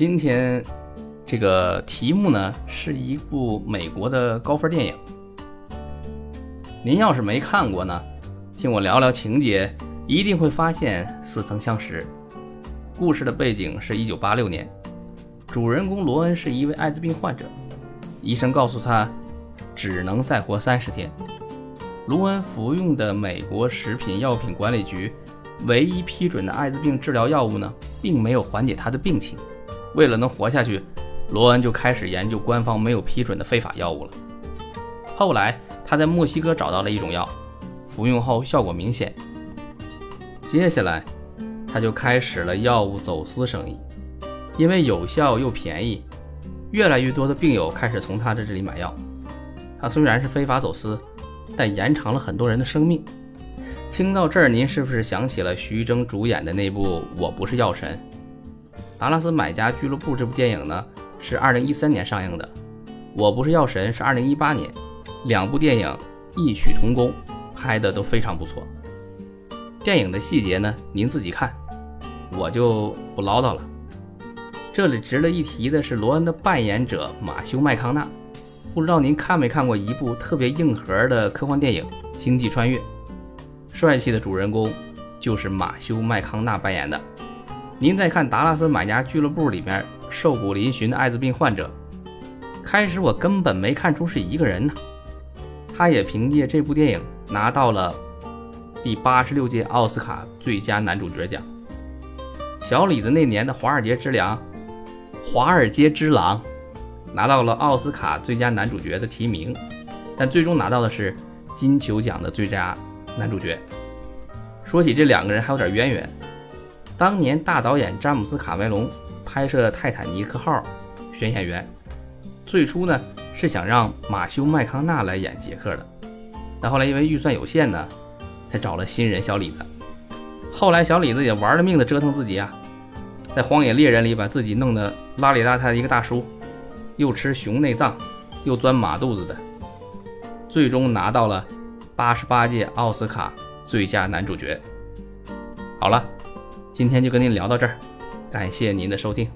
今天这个题目呢，是一部美国的高分电影。您要是没看过呢，听我聊聊情节，一定会发现似曾相识。故事的背景是一九八六年，主人公罗恩是一位艾滋病患者，医生告诉他只能再活三十天。罗恩服用的美国食品药品管理局唯一批准的艾滋病治疗药物呢，并没有缓解他的病情。为了能活下去，罗恩就开始研究官方没有批准的非法药物了。后来，他在墨西哥找到了一种药，服用后效果明显。接下来，他就开始了药物走私生意，因为有效又便宜，越来越多的病友开始从他这里买药。他虽然是非法走私，但延长了很多人的生命。听到这儿，您是不是想起了徐峥主演的那部《我不是药神》？《达拉斯买家俱乐部》这部电影呢，是二零一三年上映的，《我不是药神》是二零一八年，两部电影异曲同工，拍的都非常不错。电影的细节呢，您自己看，我就不唠叨了。这里值得一提的是，罗恩的扮演者马修麦康纳，不知道您看没看过一部特别硬核的科幻电影《星际穿越》，帅气的主人公就是马修麦康纳扮演的。您再看《达拉斯买家俱乐部》里边瘦骨嶙峋的艾滋病患者，开始我根本没看出是一个人呢。他也凭借这部电影拿到了第八十六届奥斯卡最佳男主角奖。小李子那年的《华尔街之狼》，《华尔街之狼》拿到了奥斯卡最佳男主角的提名，但最终拿到的是金球奖的最佳男主角。说起这两个人还有点渊源。当年大导演詹姆斯·卡梅隆拍摄《泰坦尼克号》选演员，最初呢是想让马修·麦康纳来演杰克的，但后来因为预算有限呢，才找了新人小李子。后来小李子也玩了命的折腾自己啊，在《荒野猎人》里把自己弄得邋里邋遢的一个大叔，又吃熊内脏，又钻马肚子的，最终拿到了八十八届奥斯卡最佳男主角。好了。今天就跟您聊到这儿，感谢您的收听。